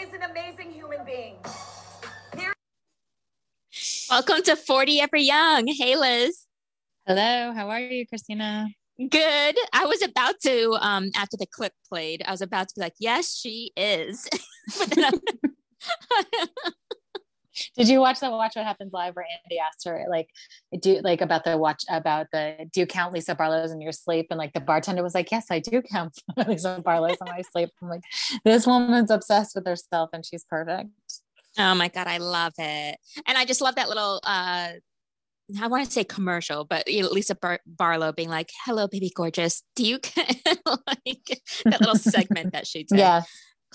is an amazing human being. Here- Welcome to 40 Ever Young. Hey, Liz. Hello, how are you, Christina? Good. I was about to, um, after the clip played, I was about to be like, yes, she is. but then I'm- Did you watch the Watch What Happens Live where Andy asked her like do like about the watch about the do you count Lisa Barlow's in your sleep? And like the bartender was like, Yes, I do count Lisa Barlow's in my sleep. I'm like, this woman's obsessed with herself and she's perfect. oh my God, I love it. And I just love that little, uh, I want to say commercial, but you know, Lisa Bar- Barlow being like, hello, baby gorgeous. Do you like that little segment that she did? Yeah.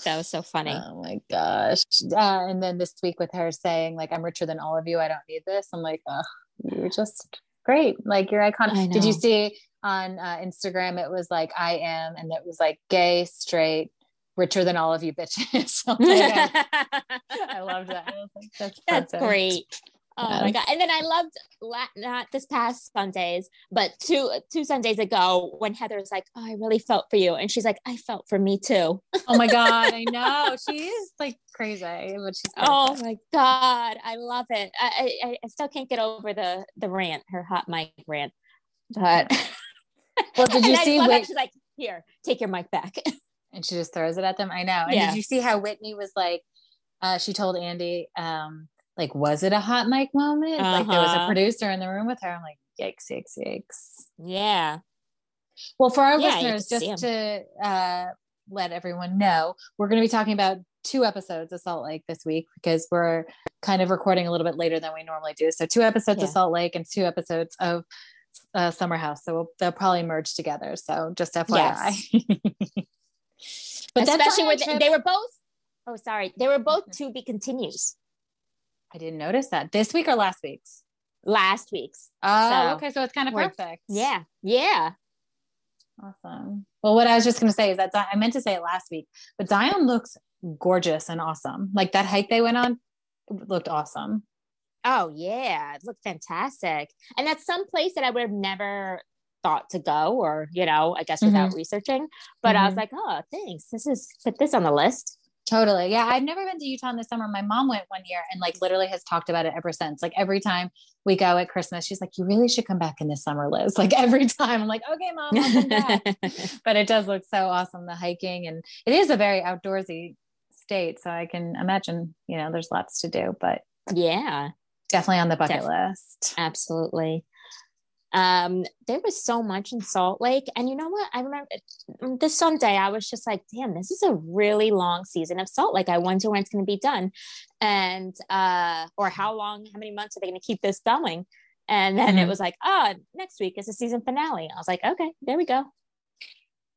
That was so funny. Oh my gosh. Uh, and then this week with her saying, like, I'm richer than all of you. I don't need this. I'm like, oh, you're just great. Like you're iconic. Did you see on uh, Instagram? It was like, I am, and it was like gay, straight, richer than all of you bitches. Like, I, I loved that. Like, that's That's great. Oh my god! And then I loved not this past Sundays, but two two Sundays ago when Heather's like, "Oh, I really felt for you," and she's like, "I felt for me too." Oh my God. I know. She is like crazy, but she's Oh my god, I love it. I, I I still can't get over the the rant, her hot mic rant. But Well, did you see Whit- she's like, "Here, take your mic back." and she just throws it at them. I know. And Yeah. did you see how Whitney was like, uh, she told Andy, um, like, was it a hot mic moment? Like there was a Uh-huh. producer in the room with her. I'm like, yikes, yikes, yikes. yeah, Well, for our Yeah, listeners, just to uh, let everyone know, we're going to be talking about two episodes of Salt Lake this week because we're kind of recording a little bit later than we normally do. So two episodes of Salt Lake and two episodes of uh, Summer House. So we'll, they'll probably merge together. So just FYI. but especially where they, they were both. Oh, sorry, they were both to be continues I didn't notice that this week or last week's. last week's. Oh, So, okay. So it's kind of perfect. Yeah, yeah. Awesome. Well, what I was just going to say is that I meant to say it last week, but Zion looks gorgeous and awesome. Like that hike they went on looked awesome. Oh yeah, it looked fantastic. And that's some place that I would have never thought to go, or you know, I guess without researching. But I was Mhm. like, oh, thanks. This is put this on the list. Totally. Yeah. I've never been to Utah in the summer. My mom went one year and like literally has talked about it ever since. Like every time we go at Christmas, she's like, you really should come back in the summer, Liz. Like every time I'm like, okay, mom, I'll back. but it does look so awesome, the hiking. And it is a very outdoorsy state. So I can imagine, you know, there's lots to do, but yeah, definitely on the bucket Def- list. absolutely. Um, there was so much in Salt Lake, and you know what? I remember mm, this Sunday. I was just like, "Damn, this is a really long season of Salt Lake. I wonder when it's going to be done, and uh, or how long, how many months are they going to keep this going?" And then it Mhm. was like, "Oh, next week is the season finale." I was like, "Okay, there we go."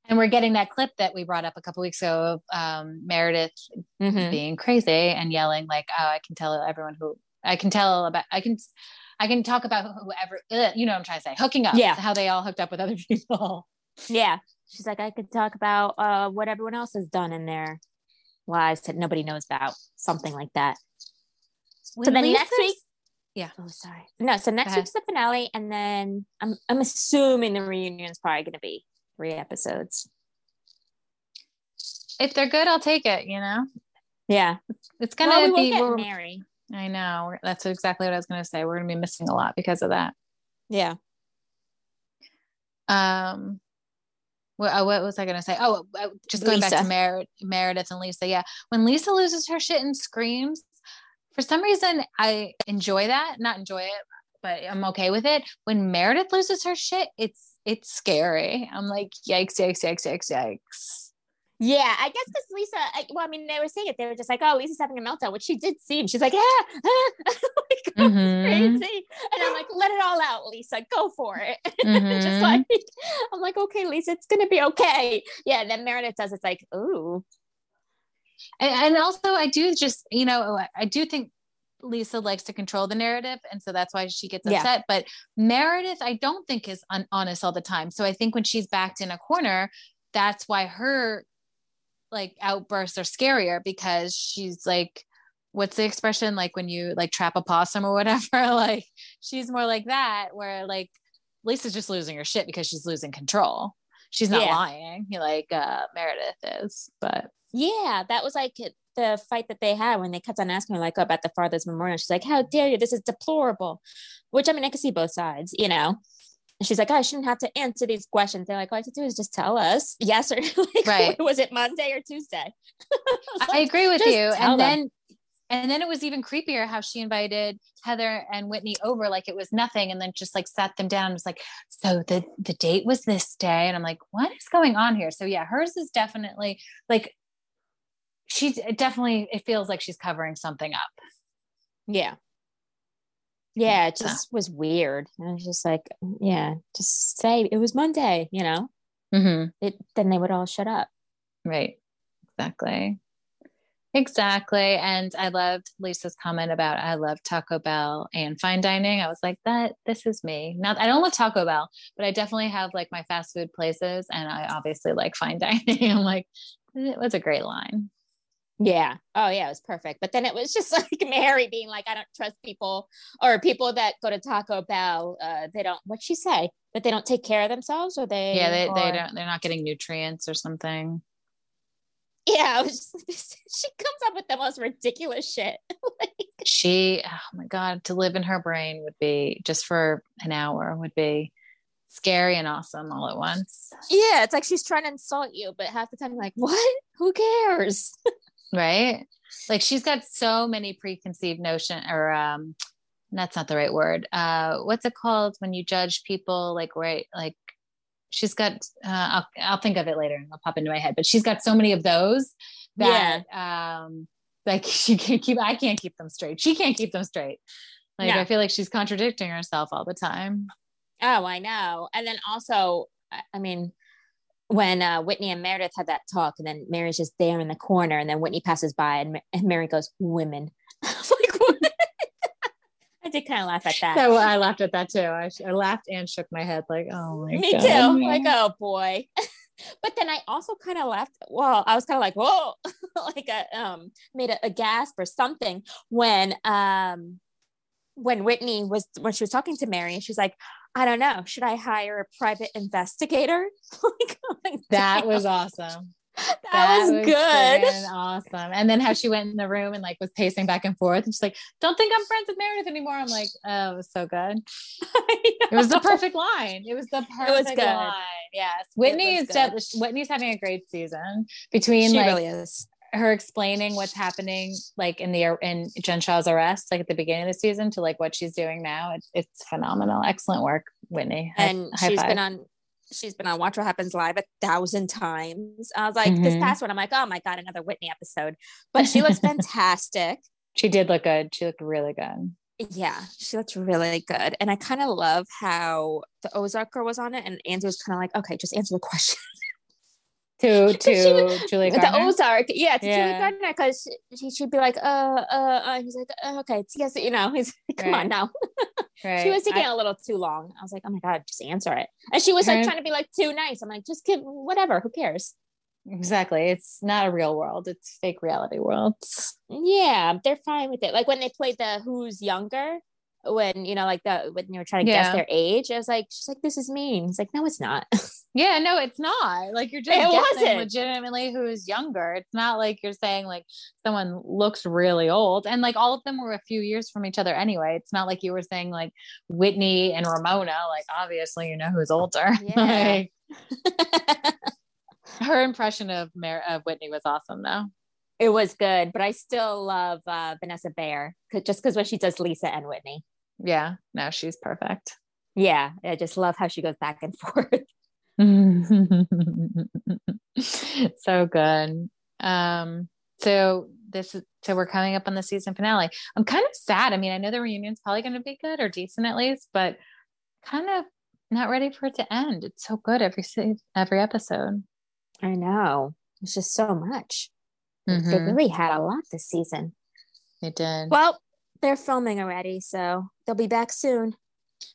And we're getting that clip that we brought up a couple weeks ago of um, Meredith Mhm. being crazy and yelling like, "Oh, I can tell everyone who I can tell about. I can, I can talk about whoever. ugh, you know what I'm trying to say? Hooking up. Yeah. how they all hooked up with other people. Yeah. She's like, I could talk about uh, what everyone else has done in their lives that nobody knows about, something like that. so then next week, Yeah. Oh, sorry. No, so next week's the finale, and then I'm I'm assuming the reunion is probably going to be three episodes. if they're good, I'll take it. You know, Yeah. it's gonna well, we be. will get Mary. I know that's exactly what I was gonna say. We're gonna be missing a lot because of that. Yeah. Um, what, uh, what was I gonna say? Oh, uh, just going back to Mer- Meredith and Lisa. Yeah, when Lisa loses her shit and screams, for some reason I enjoy that. Not enjoy it, but I'm okay with it. When Meredith loses her shit, it's it's scary. I'm like, yikes, yikes, yikes, yikes, yikes. Yeah, I guess because Lisa, I, well, I mean, they were saying it. They were just like, "Oh, Lisa's having a meltdown," which she did seem. She's like, "Ah, ah," like, going Mhm. crazy, and I'm like, "Let it all out, Lisa. Go for it." just Mhm. like I'm like, okay, Lisa, it's gonna be okay. Yeah, and then Meredith does it's like, ooh. and, and also I do just you know I do think Lisa likes to control the narrative and so that's why she gets Yeah. upset but Meredith I don't think is un- honest all the time so I think when she's backed in a corner that's why her like outbursts are scarier because she's like what's the expression like when you like trap a possum or whatever like she's more like that where like Lisa's just losing her shit because she's losing control she's not Yeah. lying like uh Meredith is but Yeah, that was like the fight that they had when they kept on asking her like about the father's memorial. She's like, "How dare you? This is deplorable." Which I mean, I can see both sides, you know. And she's like, oh, I shouldn't have to answer these questions. They're like, all I have to do is just tell us yes or like, Right. was it Monday or Tuesday? I like, agree with you. And them. then and then it was even creepier how she invited Heather and Whitney over like it was nothing and then just like sat them down and was like, so the the date was this day. And I'm like, what is going on here? So yeah, hers is definitely like she definitely it feels like she's covering something up. yeah. Yeah, it So- just was weird. And I was just like, yeah, just say it was Monday, you know? Mm-hmm. It, then they would all shut up. Right. Exactly. Exactly. And I loved Lisa's comment about I love Taco Bell and fine dining. I was like, that this is me. now I don't love Taco Bell, but I definitely have like my fast food places and I obviously like fine dining. I'm like, it was a great line. Yeah. Oh, yeah, it was perfect. But then it was just like Mary being like, I don't trust people or people that go to Taco Bell. Uh, they don't, what'd she say? That they don't take care of themselves or they, Yeah, they, they don't they're not getting nutrients or something. Yeah. Just, she comes up with the most ridiculous shit. Like, She oh my God, to live in her brain would be just for an hour would be scary and awesome all at once. yeah. It's like she's trying to insult you, but half the time, you're like, what? Who cares? Right? Like she's got so many preconceived notion or um that's not the right word. Uh what's it called when you judge people like right like she's got uh I'll, I'll think of it later and it'll pop into my head but she's got so many of those that um like she can't keep i can't keep them straight. She can't keep them straight. Like No. i feel like she's contradicting herself all the time. Oh, I know. And then also, I mean, when uh, Whitney and Meredith had that talk, and then Mary's just there in the corner, and then Whitney passes by, and, Ma- and Mary goes, "Women." I'm like, what? I did kind of laugh at that. so i laughed at that too I, sh- I laughed and shook my head like oh my god. Me God. too. Like, oh boy. but then I also kind of laughed. Well, I was kind of like, whoa, like a um made a, a gasp or something when um when Whitney was when she was talking to Mary and she's like, I don't know, should I hire a private investigator? like, oh like, that damn, was awesome that, was, good. awesome. And then how she went in the room and like was pacing back and forth, and she's like, "Don't think I'm friends with Meredith anymore." I'm like, "Oh, it was so good. It was the perfect line. It was the perfect good. line. Yes, Whitney is just Whitney's having a great season between she like really is. Her explaining what's happening like in the in Jen Shah's arrest, like at the beginning of the season, to like what she's doing now. It's it's phenomenal. Excellent work, Whitney. And high she's five. been on she's been on Watch What Happens Live a thousand times. I was like, this Mhm. past one, I'm like, oh my god, another Whitney episode. But she looks fantastic. She did look good. She looked really good. Yeah, she looks really good. And I kind of love how the Ozark girl was on it, and Andrew was kind of like, okay, just answer the question. To She to Julie the Ozark, yeah, to Julie Yeah. Gardner, because she, she'd be like, uh, uh, uh, he's like, uh, okay, it's yes, you know, he's like, come Right. on now. Right. She was taking I- a little too long. I was like, oh my god, just answer it. And she was like trying to be like too nice. I'm like, just give whatever, who cares? exactly. It's not a real world. It's fake reality world. Yeah, they're fine with it. Like when they played the Who's Younger, when you know, like that when you were trying to guess their age, I was like, she's like, this is mean. It's like, no, it's not. Yeah, no, it's not. Like you're just It guessing wasn't. legitimately who is younger. It's not like you're saying like someone looks really old. And like all of them were a few years from each other anyway. It's not like you were saying like Whitney and Ramona, like obviously you know who's older. Yeah. Like, her impression of Mar- of Whitney was awesome though. it was good, but I still love uh, Vanessa Bayer 'cause- just because when she does Lisa and Whitney. Yeah, no, she's perfect. Yeah, I just love how she goes back and forth. so good. Um, so this is so we're coming up on the season finale. I'm kind of sad. I mean, I know the reunion's probably going to be good or decent at least, but kind of not ready for it to end. It's so good every every episode. I know. It's just so much. They Mhm, really had a lot this season. It did. Well, they're filming already, so they'll be back soon.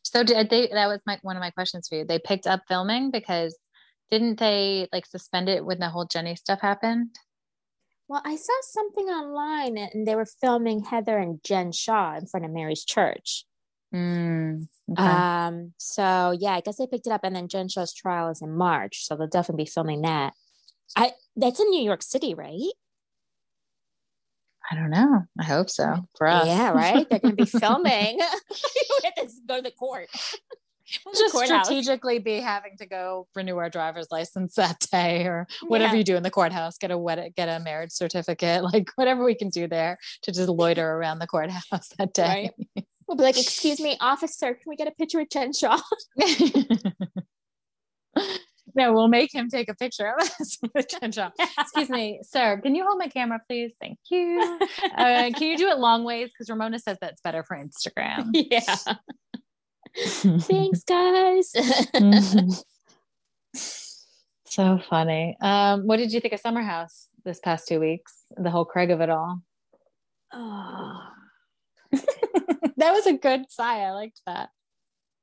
So did they? That was my one of my questions for you. They picked up filming because didn't they like suspend it when the whole Jenny stuff happened? Well, I saw something online and they were filming Heather and Jen Shah in front of Mary's church. Mm, okay. Um, so yeah, I guess they picked it up and then Jen Shah's trial is in March, so they'll definitely be filming that. I that's in New York City, right? I don't know. I hope so for us. Yeah, right. They're going to be filming. have to go to the court. We'll just strategically be having to go renew our driver's license that day or whatever Yeah. you do in the courthouse, get a wed- get a marriage certificate, like whatever we can do there to just loiter around the courthouse that day. We'll be like, "Excuse me, officer, can we get a picture of Jen Shah?" No, we'll make him take a picture of us with Excuse me, sir. Can you hold my camera, please? Thank you. Uh, can you do it long ways? Because Ramona says that's better for Instagram. yeah. Thanks, guys. so funny. Um, what did you think of Summer House this past two weeks? The whole Craig of it all. Oh. that was a good sigh. I liked that.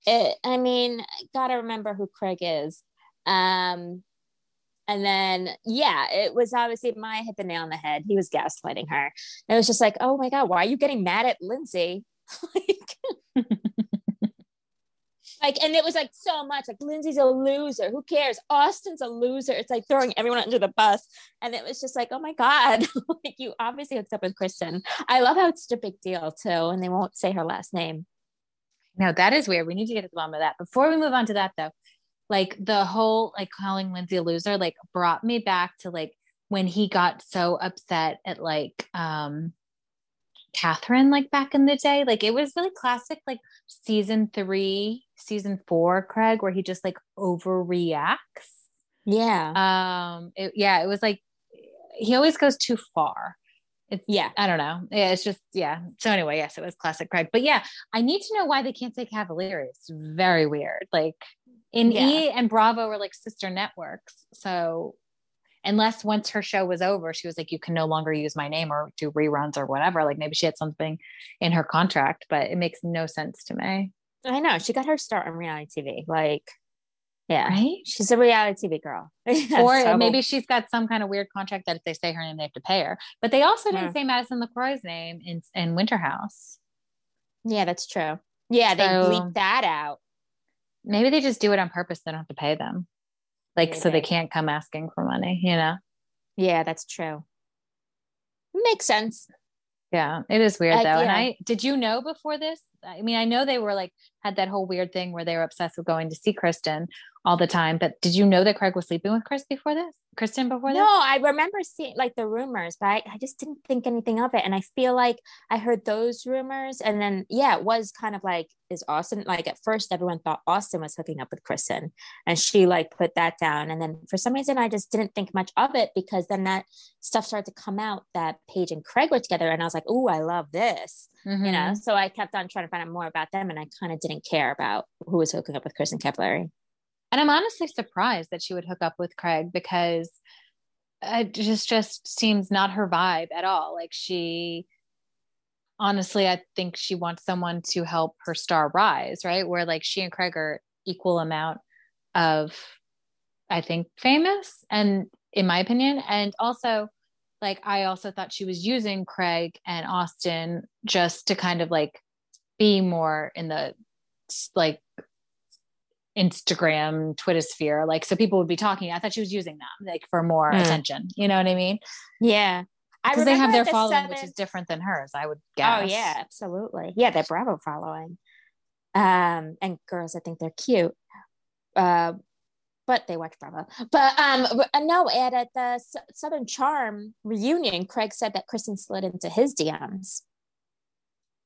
it, I mean, gotta remember who Craig is. Um, and then, yeah, it was obviously Maya hit the nail on the head. He was gaslighting her. It was just like, oh my God, why are you getting mad at Lindsay? like, like, and it was like so much like Lindsay's a loser. Who cares? Austin's a loser. It's like throwing everyone under the bus. And it was just like, oh my God, like you obviously hooked up with Kristin. I love how it's such a big deal too. And they won't say her last name. No, that is weird. We need to get to the bottom of that. Before we move on to that, though, like the whole like calling Lindsay a loser, like brought me back to like when he got so upset at like um Catherine, like back in the day. Like it was really classic, like season three, season four, Craig, where he just like overreacts. Yeah. Um, it, yeah, it was like he always goes too far. It's yeah. I don't know. Yeah, it's just yeah. So anyway, yes, it was classic Craig. But yeah, I need to know why they can't say Cavallari. It's very weird. Like in Yeah. E and Bravo were like sister networks. So unless once her show was over, she was like, you can no longer use my name or do reruns or whatever. Like maybe she had something in her contract, but it makes no sense to me. I know. She got her start on reality TV. Like, yeah. Right? She's a reality TV girl. or So- maybe she's got some kind of weird contract that if they say her name, they have to pay her. But they also didn't Yeah. say Madison LeCroy's name in in Winter House. Yeah, that's true. Yeah, they So- bleeped that out. Maybe they just do it on purpose. They don't have to pay them, like so they can't come asking for money. You know? Yeah, that's true. Makes sense. Yeah, it is weird Uh, though. And. I did you know before this? I mean, I know they were like had that whole weird thing where they were obsessed with going to see Kristin all the time. But did you know that Craig was sleeping with Chris before this? Kristin before that? No, this? I remember seeing like the rumors, but I, I just didn't think anything of it. And I feel like I heard those rumors. And then, yeah, it was kind of like, is Austin, like at first everyone thought Austin was hooking up with Kristin and she like put that down. And then for some reason, I just didn't think much of it because then that stuff started to come out that Paige and Craig were together. And I was like, oh, I love this. Mhm. you know so i kept on trying to find out more about them and i kind of didn't care about who was hooking up with kristin cavallari And I'm honestly surprised that she would hook up with Craig because it just just seems not her vibe at all. Like she honestly, I think she wants someone to help her star rise, right? Where like she and Craig are equal amount of I think famous and in my opinion. And also like I also thought she was using Craig and Austin just to kind of like be more in the like Instagram, Twitter sphere, like so people would be talking. I thought she was using them like for more Mm. attention. You know what I mean? yeah Because they have their the following, which is different than hers. I would guess. oh yeah absolutely yeah they're bravo following um and girls i think they're cute uh but they watch bravo but um uh, no at, at the S- southern charm reunion craig said that kristin slid into his dms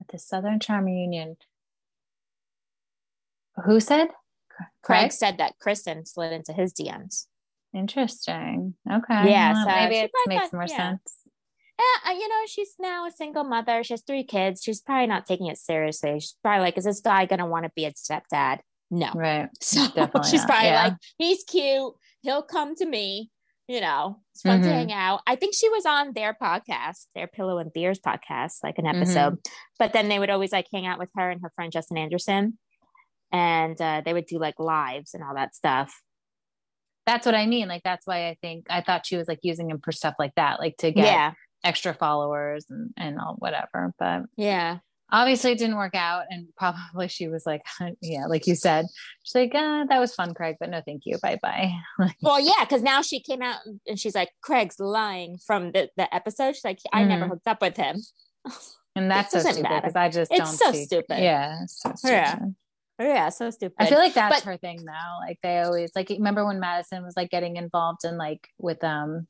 At the Southern Charm reunion. Who said? Craig Craig? said that kristin slid into his dms Interesting. Okay. Yeah, Well, so maybe it makes more yeah. sense. Yeah, uh, you know, she's now a single mother. She has three kids. She's probably not taking it seriously. She's probably like, is this guy going to want to be a stepdad? No. Right. So Definitely she's not, probably yeah. like, he's cute. He'll come to me. You know, it's fun to Mhm. hang out. I think she was on their podcast, their Pillow and Beers podcast, like an Mm-hmm. episode. But then they would always like hang out with her and her friend Justin Anderson. And uh, they would do like lives and all that stuff. That's what I mean. Like that's why I think I thought she was like using him for stuff like that, like to get Yeah. extra followers and, and all whatever. But Yeah. obviously it didn't work out and probably she was like yeah like you said she's like uh, that was fun craig but no thank you bye bye well yeah because now she came out and she's like craig's lying from the, the episode she's like i mm-hmm. never hooked up with him and that's so stupid because i just don't. it's so see, stupid yeah so stupid. yeah yeah so stupid i feel like that's but, her thing now like they always like remember when madison was like getting involved in like with um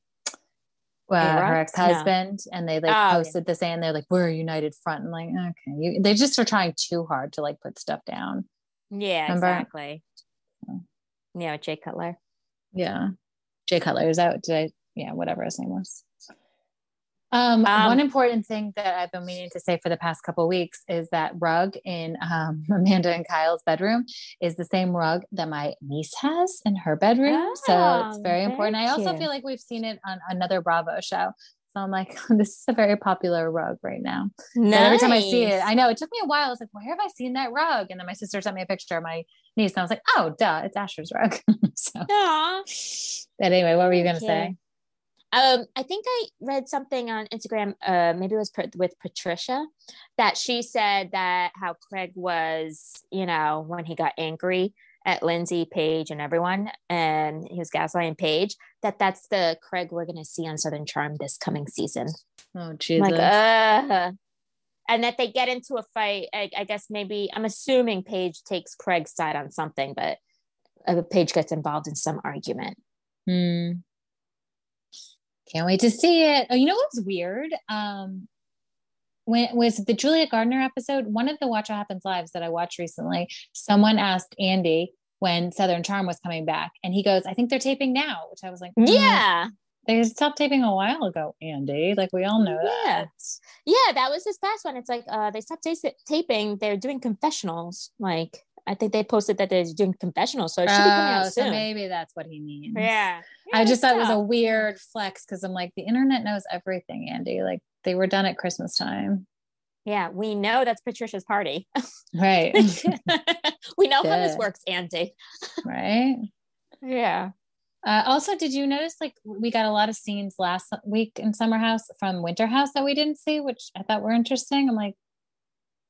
uh, her ex-husband no. and they like oh, posted yeah. this and they're like we're a united front and like okay. You, they just are trying too hard to like put stuff down. Yeah Remember? exactly. Yeah jay cutler. Yeah. Jay cutler is that did i yeah whatever his name was um, um, one important thing that I've been meaning to say for the past couple weeks is that rug in um, Amanda and Kyle's bedroom is the same rug that my niece has in her bedroom. Oh, so it's very important. I also feel like we've seen it on another Bravo show. So I'm like, this is a very popular rug right now. Nice. Every time I see it, I know it took me a while. I was like, where have I seen that rug? And then my sister sent me a picture of my niece, and I was like, oh, duh, it's Asher's rug. so, Aww. but anyway, what were you going to say? Um, I think I read something on Instagram, uh, maybe it was with Patricia, that she said that how Craig was, you know, when he got angry at Lindsay, Paige, and everyone, and he was gaslighting Paige, that that's the Craig we're going to see on Southern Charm this coming season. Oh, Jesus. Like, uh, and that they get into a fight. I, I guess maybe, I'm assuming Paige takes Craig's side on something, but uh, Paige gets involved in some argument. Hmm. Can't wait to see it. Oh, you know what's weird? Um, when it was the Julia Gardner episode, one of the Watch What Happens Lives that I watched recently, someone asked Andy when Southern Charm was coming back, and he goes, I think they're taping now, which I was like, mm. Yeah. They stopped taping a while ago, Andy. Like we all know yeah. that. Yeah, that was his past one. It's like uh they stopped t- taping, they're doing confessionals. Like I think they posted that they're doing confessional, so it should oh, be coming out oh, soon. So maybe that's what he means. Yeah. yeah I just thought it was a weird flex because I'm like, the internet knows everything, Andy. Like they were done at Christmas time. Yeah, we know that's Patricia's party. Right. we know Good. how this works, Andy. right. Yeah. Uh, also, did you notice like we got a lot of scenes last week in Summer House from Winter House that we didn't see, which I thought were interesting. I'm like,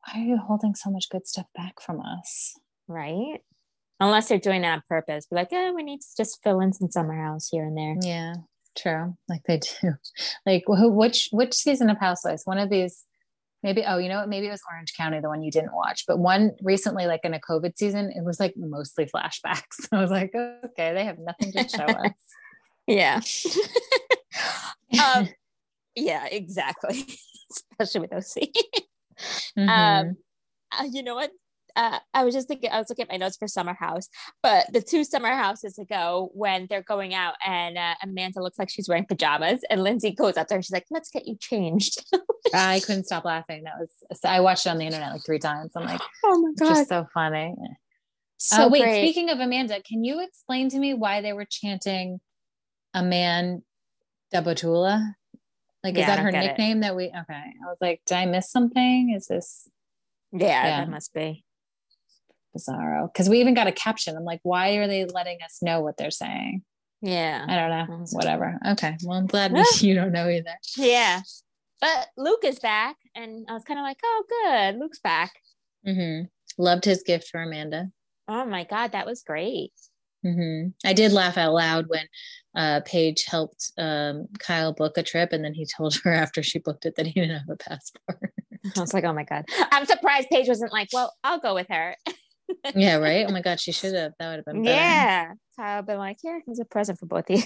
why are you holding so much good stuff back from us? Right? Unless they're doing that on purpose, be like, oh, we need to just fill in some summer house here and there. Yeah, true. Like they do. Like who, which which season of Housewives? One of these, maybe. Oh, you know what? Maybe it was Orange County, the one you didn't watch. But one recently, like in a COVID season, it was like mostly flashbacks. I was like, okay, they have nothing to show us. yeah. um, yeah, exactly. Especially with OC. mm-hmm. Um, uh, you know what? Uh, I was just thinking, I was looking at my notes for Summer House, but the two summer houses ago when they're going out and uh, Amanda looks like she's wearing pajamas and Lindsay goes up there and she's like, let's get you changed. I couldn't stop laughing. That was, I watched it on the internet like three times. I'm like, oh my God. Just so funny. So uh, wait, great. speaking of Amanda, can you explain to me why they were chanting a man Dabotula? Like, yeah, is that her nickname it. that we, okay. I was like, did I miss something? Is this? Yeah, yeah, that must be bizarro because we even got a caption. I'm like, why are they letting us know what they're saying? Yeah. I don't know. Whatever. Okay. Well, I'm glad you don't know either. Yeah. But Luke is back. And I was kind of like, oh, good. Luke's back. Mm-hmm. Loved his gift for Amanda. Oh my God. That was great. Mm-hmm. I did laugh out loud when uh, Paige helped um, Kyle book a trip, and then he told her after she booked it that he didn't have a passport. I was like, "Oh my god!" I'm surprised Paige wasn't like, "Well, I'll go with her." Yeah, right. Oh my god, she should have. That would have been better. Yeah, I've been like, here's a present for both of you.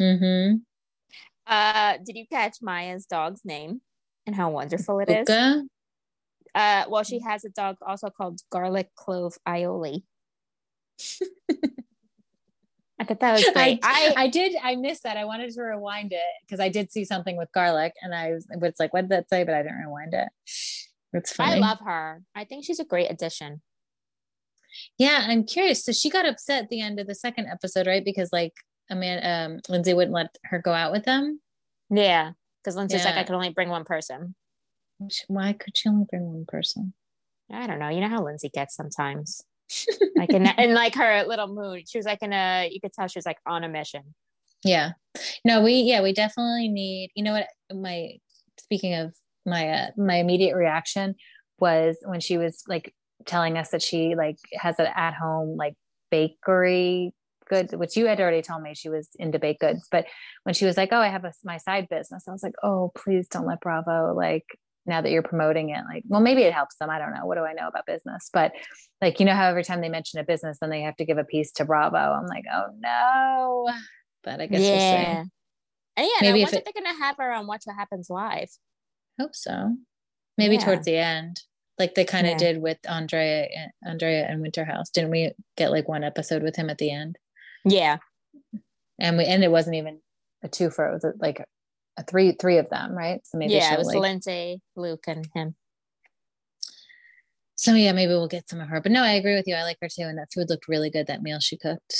Mm-hmm. Uh, did you catch Maya's dog's name and how wonderful it is? Uh, well, she has a dog also called Garlic Clove Aioli. I thought that was great. I, I, I, did. I missed that. I wanted to rewind it because I did see something with garlic, and I was. It's like, what did that say? But I didn't rewind it. It's funny. I love her. I think she's a great addition. Yeah, I'm curious. So she got upset at the end of the second episode, right? Because like Amanda, um, Lindsay wouldn't let her go out with them. Yeah, because Lindsay's yeah. like, I could only bring one person. Why could she only bring one person? I don't know. You know how Lindsay gets sometimes. like in, in like her little mood, she was like in a. You could tell she was like on a mission. Yeah. No, we yeah we definitely need. You know what? My speaking of my uh, my immediate reaction was when she was like telling us that she like has an at home like bakery good which you had already told me she was into baked goods but when she was like oh i have a, my side business i was like oh please don't let bravo like now that you're promoting it like well maybe it helps them i don't know what do i know about business? But like you know how every time they mention a business then they have to give a piece to bravo? I'm like oh no. But i guess yeah. We'll and yeah Maybe maybe if if it- they're gonna have her on watch what happens live. Hope so. Maybe Yeah. towards the end like they kind of Yeah. did with andrea and andrea and winterhouse. Didn't we get like one episode with him at the end? Yeah. And we and it wasn't even a two for it was like a three three of them right? So maybe yeah it was like lindsay luke and him. So yeah maybe we'll get some of her but no i agree with you i like her too and that food looked really good that meal she cooked.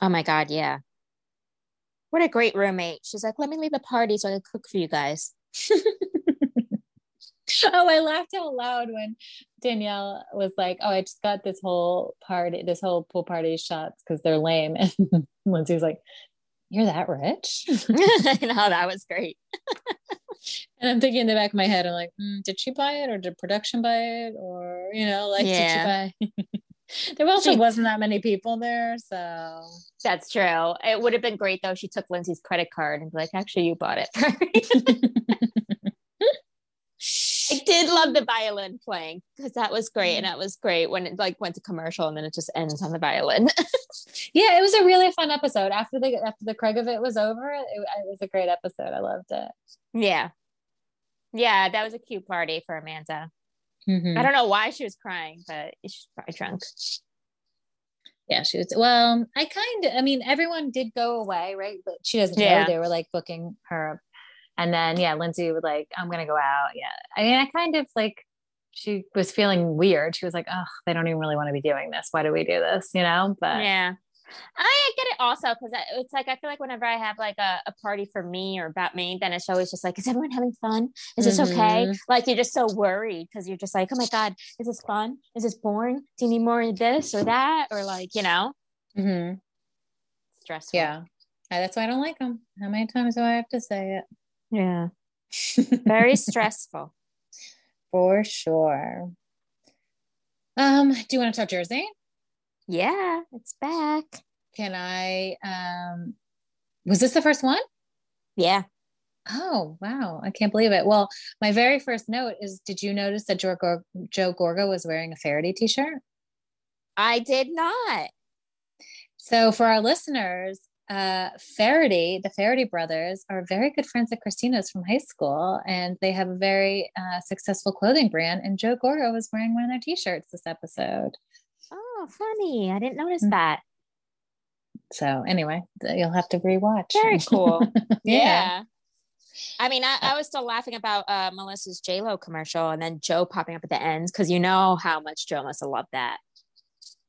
Oh my god yeah. What a great roommate. She's like let me leave the party so i can cook for you guys oh i laughed out loud when danielle was like oh i just got this whole party this whole pool party shots because they're lame and lindsay was like you're that rich i know that was great and i'm thinking in the back of my head i'm like mm, did she buy it or did production buy it or you know like Yeah. did she buy there also She- wasn't that many people there so That's true. It would have been great though. She took Lindsay's credit card and be like, actually, you bought it. I did love the violin playing because that was great. And that was great when it like went to commercial and then it just ends on the violin. yeah, it was a really fun episode. After the after the Craig of it was over, it, it was a great episode. I loved it. yeah. Yeah, that was a cute party for Amanda. Mhm. I don't know why she was crying, but she's probably drunk. Yeah, she was. Well, I kind of. I mean, everyone did go away, right? But she doesn't Yeah. know they were like booking her, and then yeah, Lindsay would like, I'm gonna go out. Yeah, I mean, I kind of like. She was feeling weird. She was like, "Oh, they don't even really want to be doing this. Why do we do this?" You know. But Yeah. I get it also because it's like I feel like whenever I have like a, a party for me or about me, then it's always just like, is everyone having fun? Is this okay? Mhm. Like you're just so worried because you're just like, oh my God, is this fun? Is this boring? Do you need more of this or that? Or like, you know, Mm-hmm. stressful. yeah, that's why I don't like them. How many times do I have to say Yeah. Very stressful. for sure. Um, do you want to talk Jersey? Yeah, it's back. Can I? Um, was this the first one? Yeah. Oh, wow. I can't believe it. Well, my very first note is Did you notice that Joe, Gor- Joe Gorga was wearing a Faraday t shirt? I did not. So, for our listeners, uh, Faraday, the Faraday brothers, are very good friends of Christina's from high school, and they have a very uh, successful clothing brand. And Joe Gorga was wearing one of their t shirts this episode. Oh, funny. I didn't notice Mm. that. So, anyway, you'll have to rewatch. Very cool. yeah. yeah. I mean, I, I was still laughing about uh, Melissa's J Lo commercial and then Joe popping up at the end because you know how much Joe must have loved that.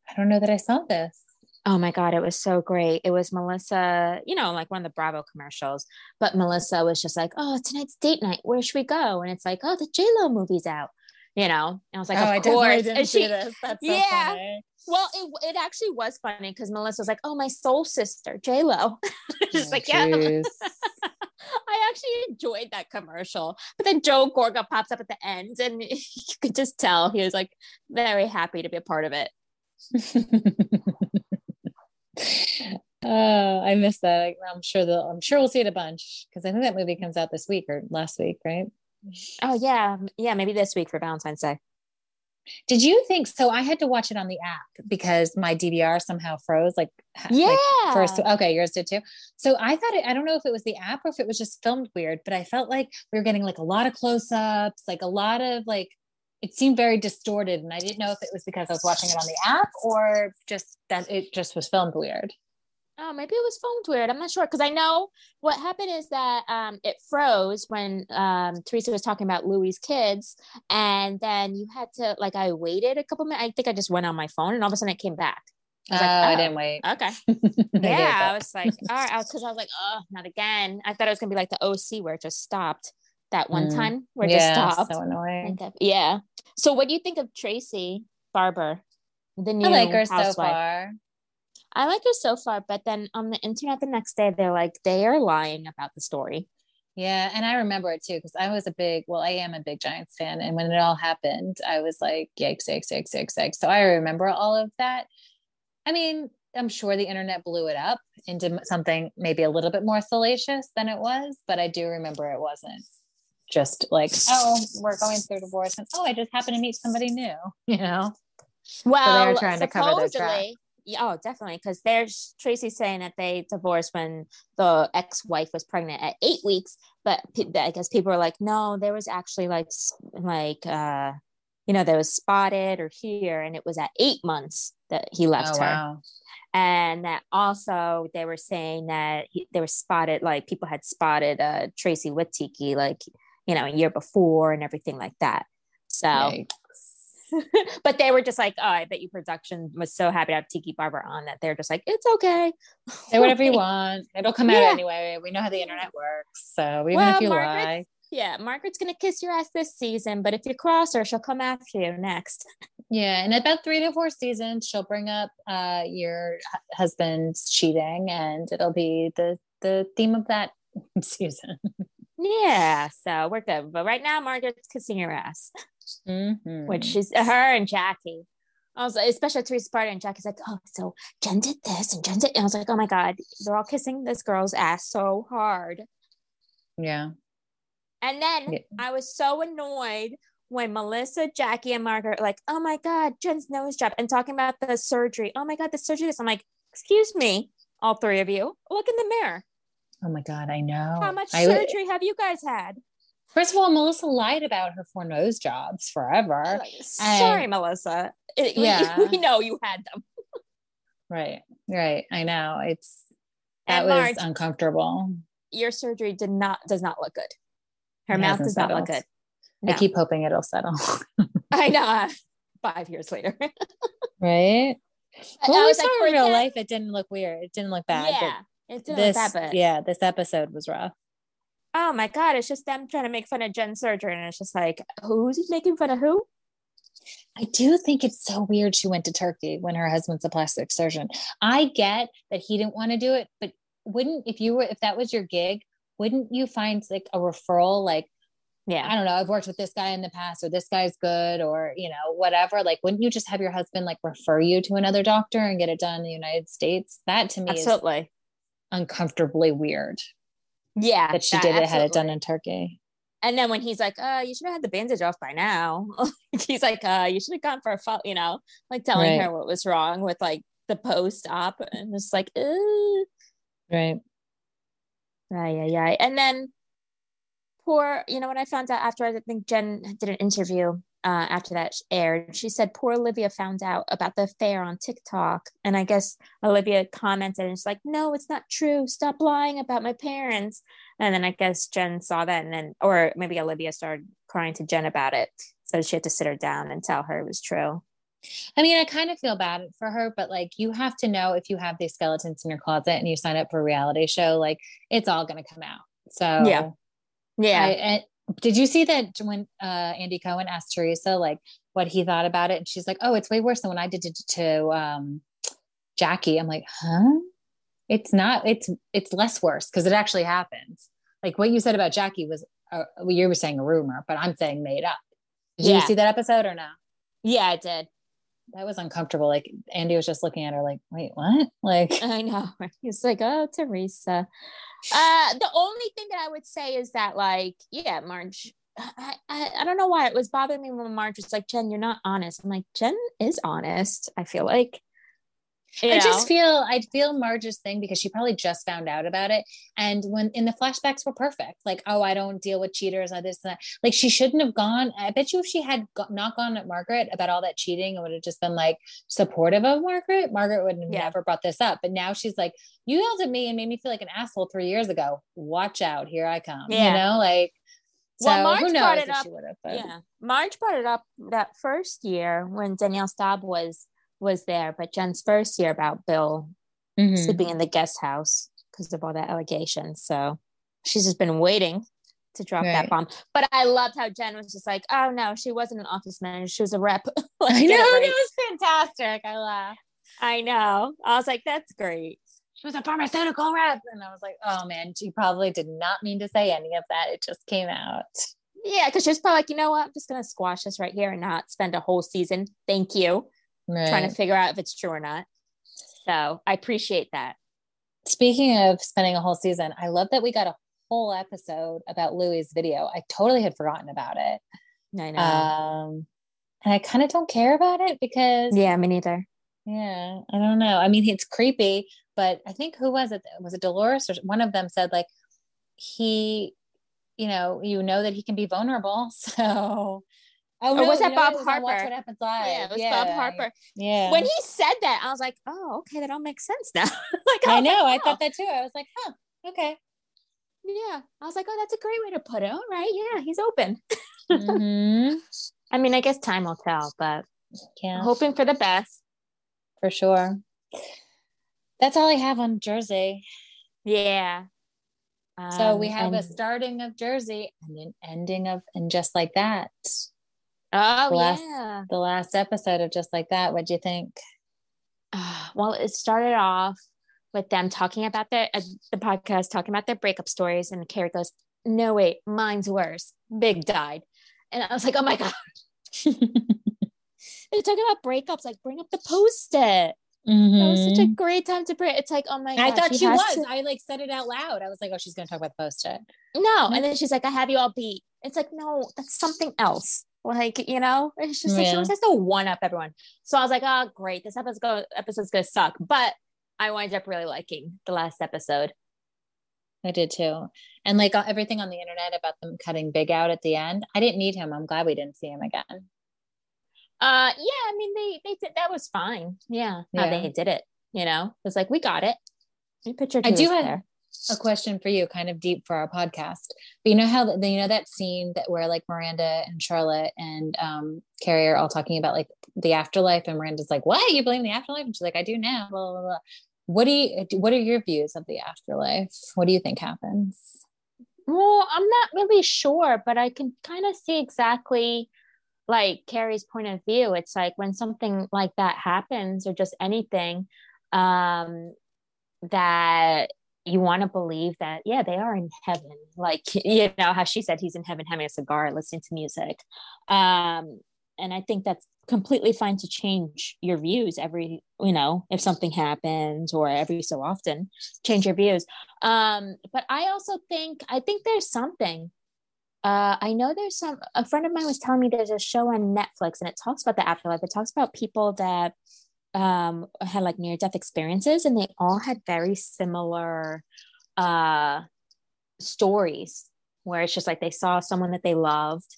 I don't know that I saw this. Oh my God, it was so great. It was Melissa, you know, like one of the Bravo commercials, but Melissa was just like, oh, tonight's date night. Where should we go? And it's like, oh, the J Lo movie's out, you know? And I was like, oh, I of definitely course. didn't And she, this. That's so Yeah. funny. well, it, it actually was funny because Melissa was like, oh, my soul sister, J Lo. just Oh, like, yeah. I actually enjoyed that commercial. But then Joe Gorga pops up at the end and you could just tell he was like very happy to be a part of it. Oh, I missed that. I'm sure the I'm sure we'll see it a bunch because I think that movie comes out this week or last week, right? Oh yeah. Yeah, maybe this week for Valentine's Day. Did you think so? I had to watch it on the app because my DVR somehow froze. Like, Yeah. like first, okay, yours did too. So I thought it. I don't know if it was the app or if it was just filmed weird, but I felt like we were getting like a lot of close-ups, like a lot of like. It seemed very distorted, and I didn't know if it was because I was watching it on the app or just that it just was filmed weird. Oh, maybe it was filmed weird. I'm not sure because I know what happened is that um, it froze when um, Teresa was talking about Louis' kids, and then you had to like I waited a couple minutes. I think I just went on my phone, and all of a sudden it came back. I Oh, was like, I oh. didn't wait. Okay. Yeah, I was like, all right, because I, was like, oh, not again. I thought it was gonna be like the OC where it just stopped that one Mm. time where yeah, just stopped. so annoying. Yeah. So, what do you think of Traci Barber, the new I like her so far. I like her so far, but then on the internet the next day they're like they are lying about the story. Yeah, and I remember it too because I was a big, well, I am a big Giants fan, and when it all happened, I was like, yikes, yikes, yikes, yikes, yikes. So I remember all of that. I mean, I'm sure the internet blew it up into something maybe a little bit more salacious than it was, but I do remember it wasn't just like, oh, we're going through divorce, and oh, I just happened to meet somebody new, you know. Well, so they're trying to cover their tracks. Yeah, oh, definitely. Because there's Traci saying that they divorced when the ex-wife was pregnant at eight weeks, but I guess people are like, no, there was actually like, like, uh, you know, there was spotted or here, and it was at eight months that he left oh, her. Wow. And that also they were saying that he, they were spotted, like people had spotted uh, Traci with Tiki, like you know, a year before and everything like that. So. Yikes but they were just like, oh, I bet you production was so happy to have Tiki Barber on that they're just like, it's okay. Say whatever you want. It'll come out yeah. anyway. We know how the internet works. So even well, if you lie. Yeah, Margaret's gonna kiss your ass this season, but if you cross her, she'll come after you next. Yeah, and about three to four seasons, she'll bring up uh, your husband's cheating, and it'll be the the theme of that season. Yeah, so we're good. But right now, Margaret's kissing your ass mm-hmm. which is her and Jackie. I was especially Teresa Party and Jackie's like, oh, so Jen did this and Jen did. And I was like, oh my God, they're all kissing this girl's ass so hard. Yeah. And then yeah. I was so annoyed when Melissa, Jackie, and Margaret like, oh my God, Jen's nose job and talking about the surgery. Oh my God, the surgery. This. I'm like, excuse me, all three of you, look in the mirror. Oh my God, I know. How much I, surgery have you guys had? First of all, Melissa lied about her four nose jobs forever. Oh, sorry, and, Melissa. It, yeah. We, we, know you had them. right, right. I know. It's that and was Marge, uncomfortable. Your surgery did not does not look good. Her it mouth does settled. not look good. No. I keep hoping it'll settle. I know. Five years later. right. Well, we saw like, in real life, it didn't look weird. It didn't look bad. Yeah. It didn't this, bad, but... Yeah, this episode was rough oh my god, it's just them trying to make fun of Jen surgery, and it's just like, who's making fun of who? I do think it's so weird she went to Turkey when her husband's a plastic surgeon. I get that he didn't want to do it, but wouldn't if you were if that was your gig, wouldn't you find like a referral like yeah, I don't know, I've worked with this guy in the past or this guy's good or you know, whatever. Like wouldn't you just have your husband like refer you to another doctor and get it done in the United States? That to me Absolutely. is uncomfortably weird. Yeah. That she that, did it, had it done in Turkey. And then when he's like, uh, you should have had the bandage off by now. he's like, uh, you should have gone for a follow, you know, like telling right. her what was wrong with like the post op. And it's like, Ugh. right. Yeah, yeah, yeah. And then poor, you know, when I found out after I think Jen did an interview uh, after that aired, she said poor Olivia found out about the affair on TikTok. And I guess Olivia commented and she's like, no, it's not true. Stop lying about my parents. And then I guess Jen saw that and then, or maybe Olivia started crying to Jen about it. So she had to sit her down and tell her it was true. I mean, I kind of feel bad for her, but like you have to know if you have these skeletons in your closet and you sign up for a reality show, like it's all going to come out. So, yeah. Yeah. I, did you see that when uh, Andy Cohen asked Teresa like what he thought about it, and she's like, "Oh, it's way worse than when I did it to um, Jackie." I'm like, "Huh? It's not. It's it's less worse because it actually happens. Like what you said about Jackie was, uh, well, you were saying a rumor, but I'm saying made up. Did yeah. you see that episode or no? Yeah, I did. That was uncomfortable. Like Andy was just looking at her like, wait, what? Like I know. He's like, oh, Teresa. Uh, the only thing that I would say is that, like, yeah, Marge. I, I, I don't know why it was bothering me when Marge was like, Jen, you're not honest. I'm like, Jen is honest. I feel like you I know? just feel I feel Marge's thing because she probably just found out about it. And when in the flashbacks were perfect, like, oh, I don't deal with cheaters, I this and that. Like she shouldn't have gone. I bet you if she had go- not gone at Margaret about all that cheating, it would have just been like supportive of Margaret. Margaret would have yeah. never brought this up. But now she's like, you yelled at me and made me feel like an asshole three years ago. Watch out, here I come. Yeah. You know, like so well, Marge who knows brought it up, Yeah. Marge brought it up that first year when Danielle Staub was was there, but Jen's first year about Bill mm-hmm. sleeping in the guest house because of all that allegations. So she's just been waiting to drop right. that bomb. But I loved how Jen was just like, oh no, she wasn't an office manager. She was a rep. I know. It, right. it was fantastic. I laughed. I know. I was like, that's great. she was a pharmaceutical rep. And I was like, oh man, she probably did not mean to say any of that. It just came out. Yeah, because she was probably like, you know what? I'm just gonna squash this right here and not spend a whole season. Thank you. Right. Trying to figure out if it's true or not. So I appreciate that. Speaking of spending a whole season, I love that we got a whole episode about Louis' video. I totally had forgotten about it. I know. Um, and I kind of don't care about it because yeah, me neither. yeah, I don't know. I mean, it's creepy, but I think who was it? Was it Dolores or one of them said like he, you know, you know that he can be vulnerable. So, oh, Or was that know Bob was on Watch What happens live? Yeah, it was Bob Harper. Yeah. When he said that, I was like, oh, okay, that all makes sense now. like I know, I like, oh. thought that too. I was like, huh, okay. Yeah. I was like, oh, that's a great way to put it. All right. Yeah, he's open. Mhm. I mean, I guess time will tell, but Yeah, hoping for the best. for sure. That's all I have on Jersey. Yeah. So we Um, have a starting of Jersey and an ending of, and just like that. Oh the last- yeah. The last episode of Just Like That. What'd you think? Uh, well, it started off with them talking about their uh, the podcast talking about their breakup stories, and Carrie goes, "No, wait, mine's worse. Big died," and I was like, "Oh my god." They're talking about breakups, like bring up the post-it. That was such a great time to break. It's like, oh my god. Mm-hmm. I thought she has was. to- I like said it out loud. I was like, oh, she's going to talk about the post it. No. And then she's like, I have you all beat. It's like, no, that's something else. Like, you know, it's just like she Yeah. always has to one up everyone. So I was like, oh, great. This episode go, episode's going to suck. But I wind up really liking the last episode. I did too. And like everything on the internet about them cutting Big out at the end. I didn't need him. I'm glad we didn't see him again. Uh, yeah, I mean, they, they did, that was fine. Yeah. How they did it, you know, it's like, we got it. You pictured I do have- there. A question for you, kind of deep for our podcast. But you know how you know that scene that where like Miranda and Charlotte and um Carrie are all talking about like the afterlife, and Miranda's like, "What? You blame the afterlife?" And she's like, "I do now." Blah blah blah. What do you? What are your views of the afterlife? What do you think happens? Well, I'm not really sure, but I can kind of see exactly like Carrie's point of view. It's like when something like that happens or just anything, um, that you want to believe that, yeah, they are in heaven. Like, you know, how she said he's in heaven having a cigar, listening to music. Um, and I think that's completely fine to change your views every, you know, if something happens or every so often, change your views. Um, but I also think I think there's something. Uh, I know there's some. A friend of mine was telling me there's a show on Netflix, and it talks about the afterlife. It talks about people that um had like near death experiences, and they all had very similar uh stories where it's just like they saw someone that they loved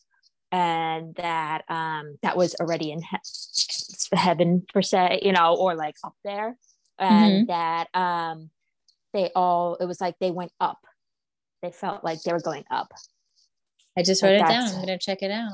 and that um that was already in he- heaven per se you know or like up there and that um they all it was like they went up they felt like they were going up I just Like wrote it down. I'm gonna check it out.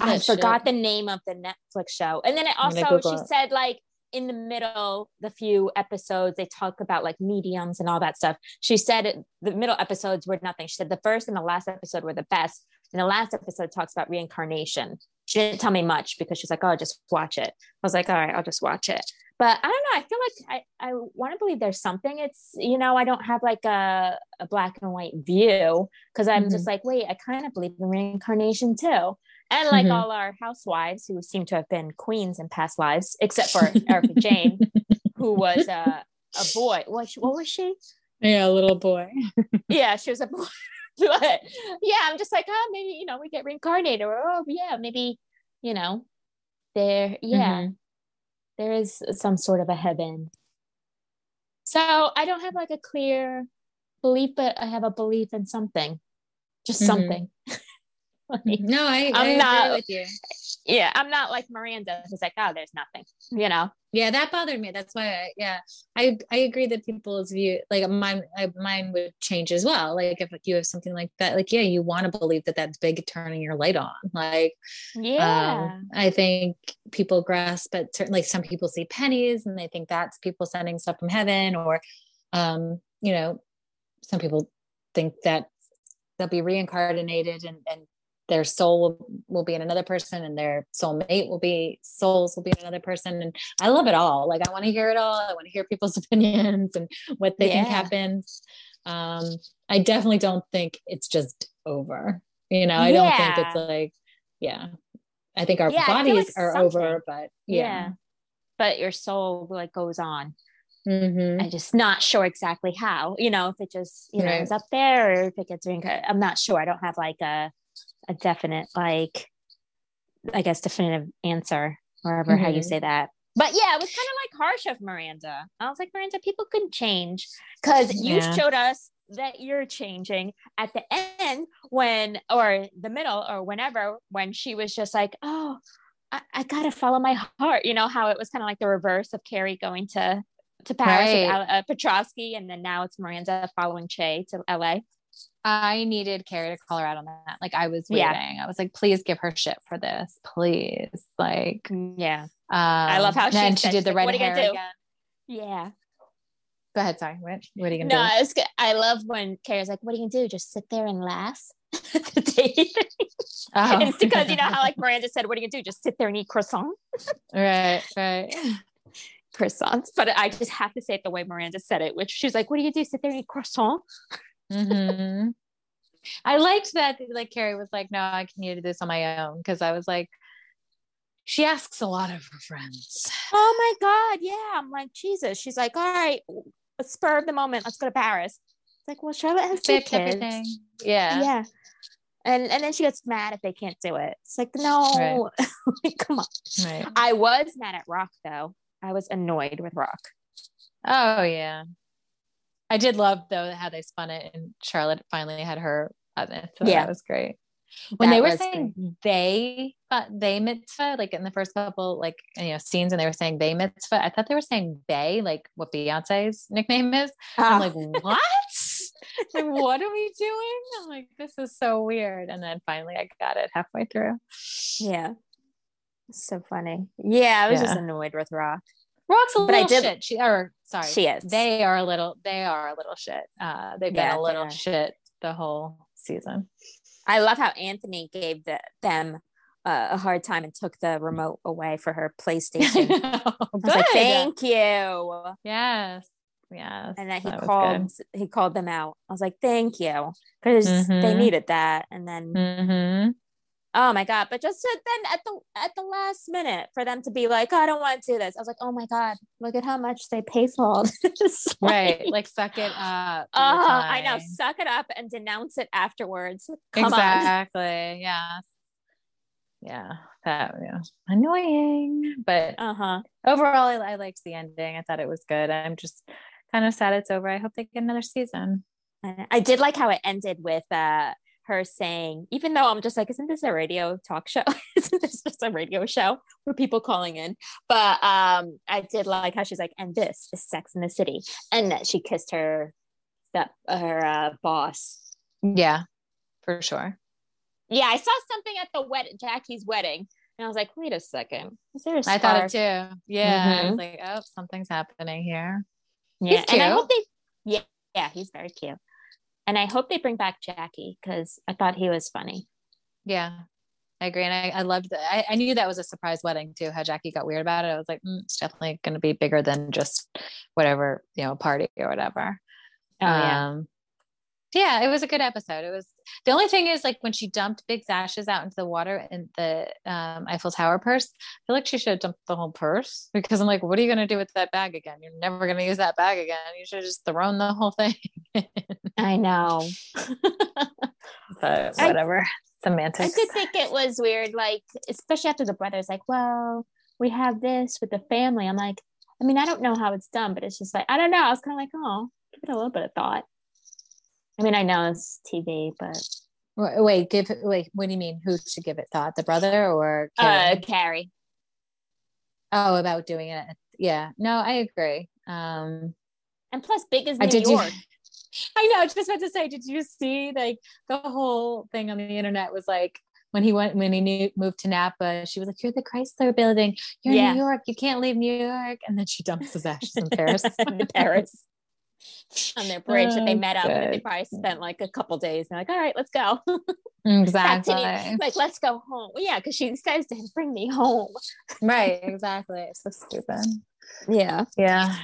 I shit. forgot the name of the netflix show and then it also she it. said like in the middle the few episodes they talk about like mediums and all that stuff. She said it, the middle episodes were nothing. She said the first and the last episode were the best. And the last episode talks about reincarnation. She didn't tell me much because she's like oh just watch it. I was like all right i'll just watch it. But i don't know i feel like i, I want to believe there's something. It's you know i don't have like a, a black and white view because i'm mm-hmm. just like wait i kind of believe in reincarnation too and like Mhm. all our housewives who seem to have been queens in past lives except for erika jayne who was a, a boy what, what was she Yeah, a little boy. yeah she was a boy but yeah i'm just like oh maybe you know we get reincarnated or oh yeah maybe you know there yeah Mhm. there is some sort of a heaven so i don't have like a clear belief but i have a belief in something just Mhm. something Like, No, I, I'm I agree not- with you. yeah i'm not like miranda who's like oh there's nothing you know Yeah, that bothered me. That's why, I, yeah, I I agree that people's view, like mine, mine would change as well. Like if you have something like that, like yeah, you want to believe that that's big turning your light on. Like yeah um, I think people grasp at certain, like some people see pennies and they think that's people sending stuff from heaven, or um, you know, some people think that they'll be reincarnated and and their soul will, be in another person and their soulmate will be souls will be in another person and i love it all like i want to hear it all i want to hear people's opinions and what they Yeah. think happens um i definitely don't think it's just over you know i don't think it's like yeah i think our Yeah, bodies like are something. over but yeah, But your soul like goes on. Mhm. I'm just not sure exactly how. You know, if it just you know Right. is up there or if it gets ring. I'm not sure. I don't have like a a definite like I guess definitive answer, wherever how you Mhm. say that. But yeah, it was kind of like harsh of Miranda. I was like, Miranda, people can change because you Yeah. showed us that you're changing at the end when or the middle or whenever when she was just like, oh. I, I gotta follow my heart. You know how it was kind of like the reverse of Carrie going to to Paris with Right. Al- uh, Petrovsky, and then now it's Miranda following Che to LA. I needed Carrie to call her out on that. Like I was waiting. Yeah. I was like, please give her shit for this, please. Like, um, Yeah, I love how she and she did the like, red "What are you hair do?" again. yeah. Go ahead. Sorry. What, what are you No, gonna it's good. I love when Carrie's like, "What are you gonna do? Just sit there and laugh?" the date. Oh. it's because you know how like Miranda said, "What are you gonna do? Just sit there and eat croissant, right, right. croissants." But I just have to say it the way Miranda said it, which she's like, "What do you do? Sit there and eat croissant?" Hmm I liked that. Like Carrie was like, no, I can do this on my own because I was like, she asks a lot of her friends. Oh my god, yeah. I'm like, Jesus. She's like, "All right, spur of the moment, let's go to Paris." It's like, well, Charlotte has two kids. everything. Yeah. yeah and and then she gets mad if they can't do it it's like no like, come on Right. i was mad at rock though i was annoyed with rock Oh yeah. I did love though how they spun it and Charlotte finally had her oven. So Yeah. that was great. When That they were saying they but they mitzvah, like in the first couple like you know scenes and they were saying they mitzvah, I thought they were saying they, like what Beyonce's nickname is. Ah. I'm like, what? like, what are we doing? I'm like, this is so weird. And then finally I got it halfway through. yeah so funny yeah i was just annoyed with rock Rock's a But I little did- shit. She or sorry. she is they are a little they are a little shit. Uh they've been Yeah, a little shit the whole season. i love how anthony gave the, them uh, a hard time and took the remote away for her playstation like thank you Yes. Yes. and then he that called he called them out i was like thank you because they Mhm. needed that and then good. Oh my god! But just to then at the at the last minute for them to be like, oh, I don't want to do this. I was like, oh my god, look at how much they pay for all this. Right. Like suck it up. Oh, I know. Suck it up and denounce it afterwards. Come on. exactly. Yeah. Yeah. That yeah. Annoying. But Uh huh. overall I, I liked the ending. I thought it was good. I'm just kind of sad it's over. I hope they get another season. I did like how it ended with uh her saying, even though I'm just like, isn't this a radio talk show? isn't this just a radio show for people calling in? But um, I did like how she's like, and this is Sex in the City, and that she kissed her step her uh, boss Yeah, for sure. Yeah, I saw something at the wed Jackie's wedding, and I was like, wait a second, is there a I thought it scarf? too. Yeah. I Mhm. was like, oh, something's happening here. Yeah, He's and I hope they, yeah, yeah, he's very cute, and I hope they bring back Jackie because I thought he was funny. Yeah. I agree. And I, I loved that. I, I knew that was a surprise wedding too, how Jackie got weird about it. I was like, mm, it's definitely going to be bigger than just whatever, you know, party or whatever. Oh yeah, Um, yeah, it was a good episode. It was the only thing is like when she dumped Big Sashes out into the water in the um, Eiffel Tower purse, I feel like she should have dumped the whole purse because I'm like, what are you going to do with that bag again? You're never going to use that bag again. You should have just thrown the whole thing. I know. but whatever. I Semantics. I did think it was weird, like especially after the brother's like, well, we have this with the family. I'm like, I mean, I don't know how it's done, but it's just like I don't know. I was kind of like, oh, give it a little bit of thought. I mean, I know it's TV, but Wait, wait, give wait. What do you mean? Who should give it thought? The brother or uh, Carrie? Carrie. oh, about doing it. Yeah. No, I agree. Um, And plus, big as New. York. You, I know. I was just about to say. Did you see like the whole thing on the internet was like when he went when he knew, moved to Napa? She was like, "You're the Chrysler Building. You're Yeah. in New York. You can't leave New York." And then she dumps his ashes in Paris. in Paris. On their bridge that they Oh, met up and they probably spent like a couple days. They're like, all right, let's go. Exactly. like, let's go home. Well, yeah, because she says to him, bring me home. right. Exactly. It's so stupid. Yeah. Yeah.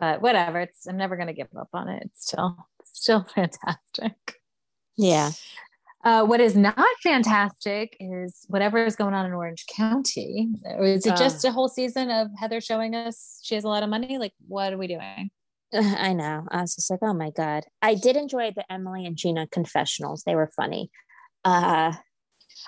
But whatever. It's I'm never gonna give up on it. It's still still fantastic. Yeah. Uh, what is not fantastic is whatever is going on in Orange County. Is it just a whole season of Heather showing us she has a lot of money? Like, what are we doing? I know. I was just like, oh my God. I did enjoy the Emily and Gina confessionals. They were funny. Uh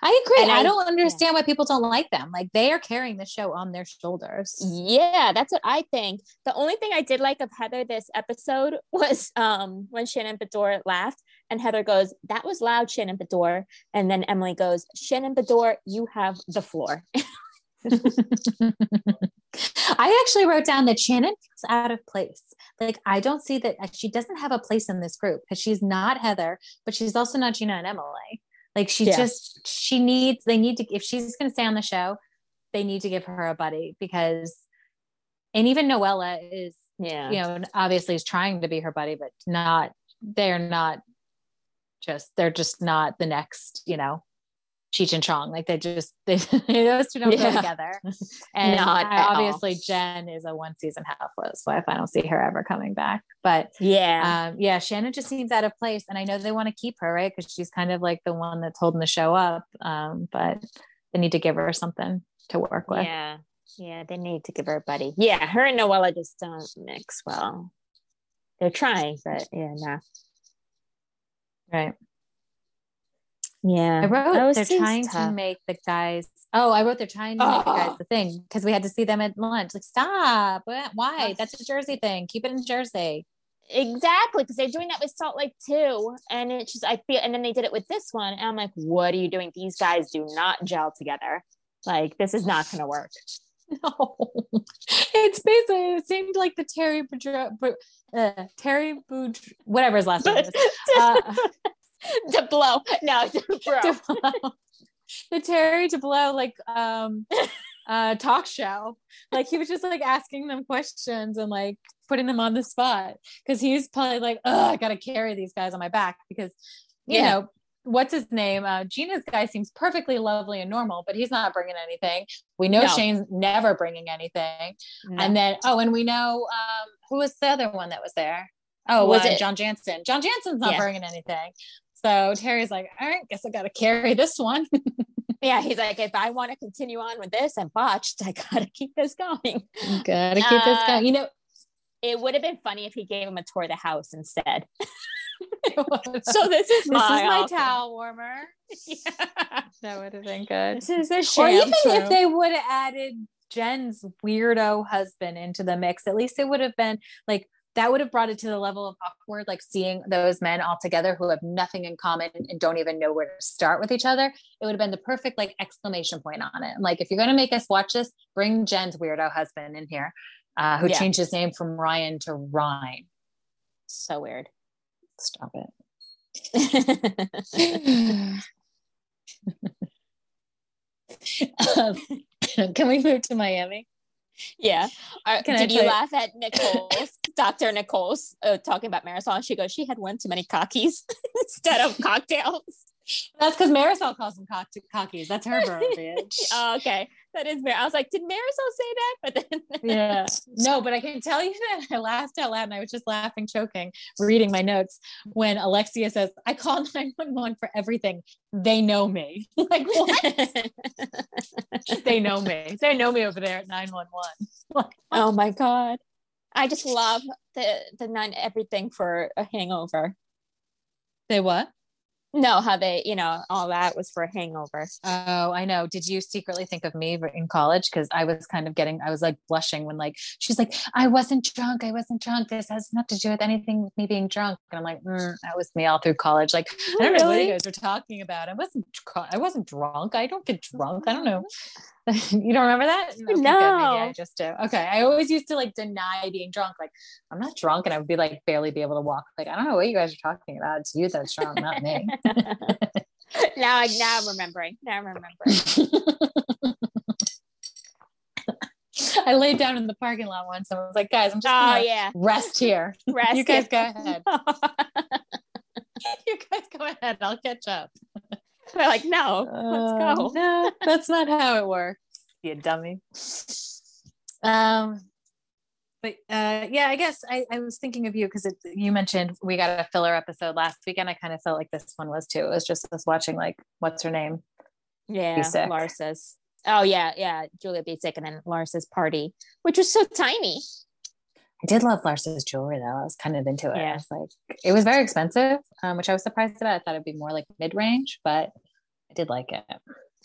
I agree. I, I- don't understand why people don't like them. Like, they are carrying the show on their shoulders. yeah, that's what I think. The only thing I did like of Heather this episode was um when Shannon Beador laughed and Heather goes, That was loud, Shannon Beador. And then Emily goes, Shannon Beador, you have the floor. I actually wrote down that Shannon feels out of place. Like, I don't see that she doesn't have a place in this group because she's not Heather, but she's also not Gina and Emily. Like, she Yeah. just, she needs, they need to, if she's going to stay on the show, they need to give her a buddy because, and even Noella is, Yeah. you know, obviously is trying to be her buddy, but not, they're not just, they're just not the next, you know, Cheech and Chong. Like they just, they, those two don't Yeah. go together. And Not I- at all. obviously Jen is a one season housewife. So I don't see her ever coming back. But Yeah. um, yeah, Shannon just seems out of place. And I know they want to keep her, right? Because she's kind of like the one that's holding the show up. Um, but they need to give her something to work with. yeah. Yeah. They need to give her a buddy. Yeah. Her and Noella just don't mix well. They're trying, but yeah, nah. Right. Yeah. I wrote was- they're trying to make the guys. Oh, I wrote they're trying to make the guys Oh. the thing because we had to see them at lunch. Like, stop. Why? That's a Jersey thing. Keep it in Jersey. Exactly, because they're doing that with Salt Lake too, and it's just I feel, and then they did it with this one, and I'm like, what are you doing? These guys do not gel together. Like this is not going to work. No, it's basically it seemed like the Terry Boudreau, uh, Terry Boudreau, whatever his last name is. Uh, to blow, no, to bro. DeBlow. the Terry to blow like um uh talk show. Like he was just like asking them questions and like putting them on the spot because he's probably like, oh, I gotta carry these guys on my back because you Yeah. know what's his name? Uh, Gina's guy seems perfectly lovely and normal, but he's not bringing anything. We know No. Shane's never bringing anything. No. And then, oh, and we know um, who was the other one that was there? Oh, Was was it- it John Janssen? John Janssen's not Yeah. bringing anything. So Terry's like, all right, guess I got to carry this one. yeah, he's like, if I want to continue on with this and botched, I got to keep this going. Gotta keep this Uh, going. You know, It would have been funny if he gave him a tour of the house instead. so this is this is my, my office. towel warmer. Yeah. That would have been good. This is a Or even if they would have added Jen's weirdo husband into the mix, at least it would have been like that would have brought it to the level of awkward, like seeing those men all together who have nothing in common and don't even know where to start with each other. It would have been the perfect like exclamation point on it. Like, if you're going to make us watch this, bring Jen's weirdo husband in here, uh, who Yeah. changed his name from Ryan to Ryan. so weird. Stop it. Um, can we move to Miami? Yeah. Uh, did you- laugh at Nicole's, Dr. Nicole's uh, talking about Marysol? She goes, she had one too many cockies instead of cocktails. That's because Marysol calls them cock- cockies. That's her verbiage. Oh, okay. That is very, I was like, did Marysol say that? But then, yeah. No, but I can tell you that I laughed out loud and I was just laughing, choking, reading my notes when Alexia says, I call 911 for everything. They know me. like, what? they know me. They know me over there at 911. oh my God. I just love the, the none everything for a hangover. They what? No, how they, you know, all that was for a hangover. Oh, I know. Did you secretly think of me in college? Because I was kind of getting, I was like blushing when like she's like, I wasn't drunk. I wasn't drunk. This has nothing to do with anything with me being drunk. And I'm like, mm, that was me all through college. Like, I don't know what you guys are talking about. I wasn't, I wasn't drunk. I don't get drunk. I don't know. you don't remember that? Okay. Maybe I No. just do. Okay. I always used to like deny being drunk. Like, I'm not drunk, and I would be like barely be able to walk. Like, I don't know what you guys are talking about. It's you that's drunk, not me. now, I now I'm remembering. Now I'm remembering. I laid down in the parking lot once and I was like, guys, I'm just Oh yeah. rest here. Rest you guys go ahead. you guys go ahead. I'll catch up. They're like, no, let's Uh, go. No, that's not how it works. You dummy. Um, but uh, yeah, I guess I, I was thinking of you because you mentioned we got a filler episode last weekend. I kind of felt like this one was too. It was just us watching like what's her name? Yeah, sick. Larsa's. Oh yeah, yeah, Julia be sick, and then Larsa's party, which was so tiny. I did love Larsa's jewelry though. I was kind of into it. I Yeah. was like, it was very expensive, um, which I was surprised about. I thought it'd be more like mid range, but I did like it.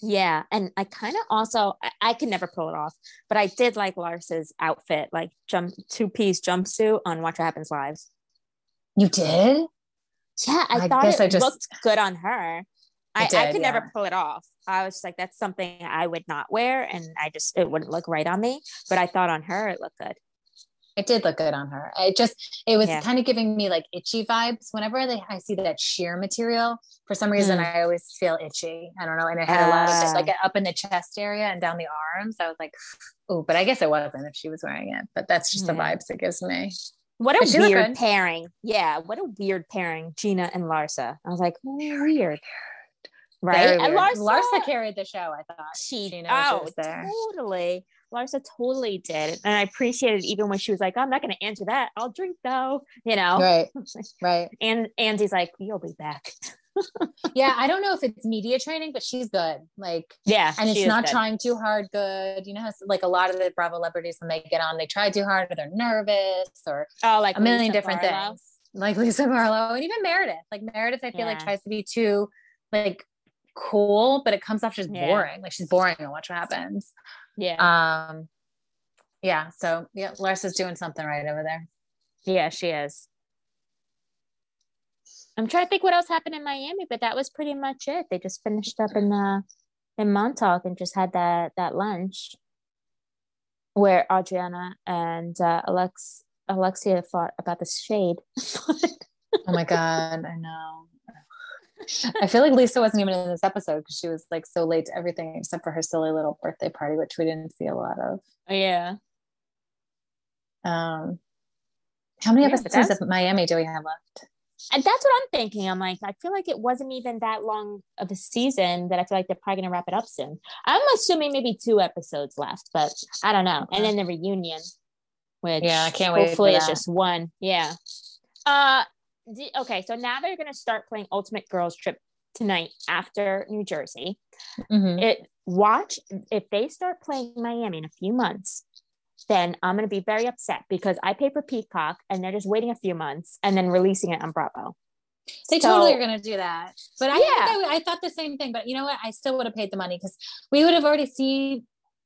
Yeah, and I kind of also I, I could never pull it off, but I did like Larsa's outfit, like jump two piece jumpsuit on Watch What Happens Live. You did? Yeah, I, I thought it I just- looked good on her. I, did, I could yeah. never pull it off. I was just like, that's something I would not wear, and I just it wouldn't look right on me. But I thought on her it looked good. It did look good on her. It just it was Yeah. kind of giving me like itchy vibes. Whenever they, I see that sheer material, for some reason Mm. I always feel itchy. I don't know, and it had a lot of Ah. it, like up in the chest area and down the arms. I was like, oh, but I guess it wasn't if she was wearing it. But that's just the vibes it gives me. What a weird pairing. Yeah, what a weird pairing, Gina and Larsa. I was like, oh, weird. Right? And. Larsa, Larsa carried the show. I thought she, Gina oh, was there. totally. Larsa totally did. And I appreciated even when she was like, I'm not going to answer that. I'll drink though, you know? Right, right. And Andy's like, you'll be back. Yeah, I don't know if it's media training, but she's good. Like Yeah. and it's not good. trying too hard good you know how, like a lot of the bravo celebrities when they get on they try too hard or they're nervous or Oh, like a million Lisa different Barlow. things like lisa barlow and even meredith like meredith i feel like tries to be too like cool but it comes off just Yeah. boring like she's boring and watch what happens Yeah. um yeah so yeah larsa's doing something right over there yeah, she is. I'm trying to think what else happened in Miami, but that was pretty much it. They just finished up in the in Montauk and just had that that lunch where Adriana and uh, Alex Alexia fought about the shade. oh my god i know I feel like Lisa wasn't even in this episode because she was like so late to everything except for her silly little birthday party, which we didn't see a lot of. yeah. Um, how many Yeah, episodes of Miami do we have left? And that's what I'm thinking. I'm like, I feel like it wasn't even that long of a season that I feel like they're probably gonna wrap it up soon. I'm assuming maybe two episodes left, but I don't know. And then the reunion, which Yeah, I can't wait for hopefully it's just one. Yeah. Uh d- okay, so now they're gonna start playing Ultimate Girls Trip tonight after New Jersey. Mhm. It watch if they start playing Miami in a few months, then I'm gonna be very upset because I pay for Peacock and they're just waiting a few months and then releasing it on Bravo. They So- totally are going to do that. But I, think Yeah. I, I thought the same thing. But you know what? I still would have paid the money because we would have already seen.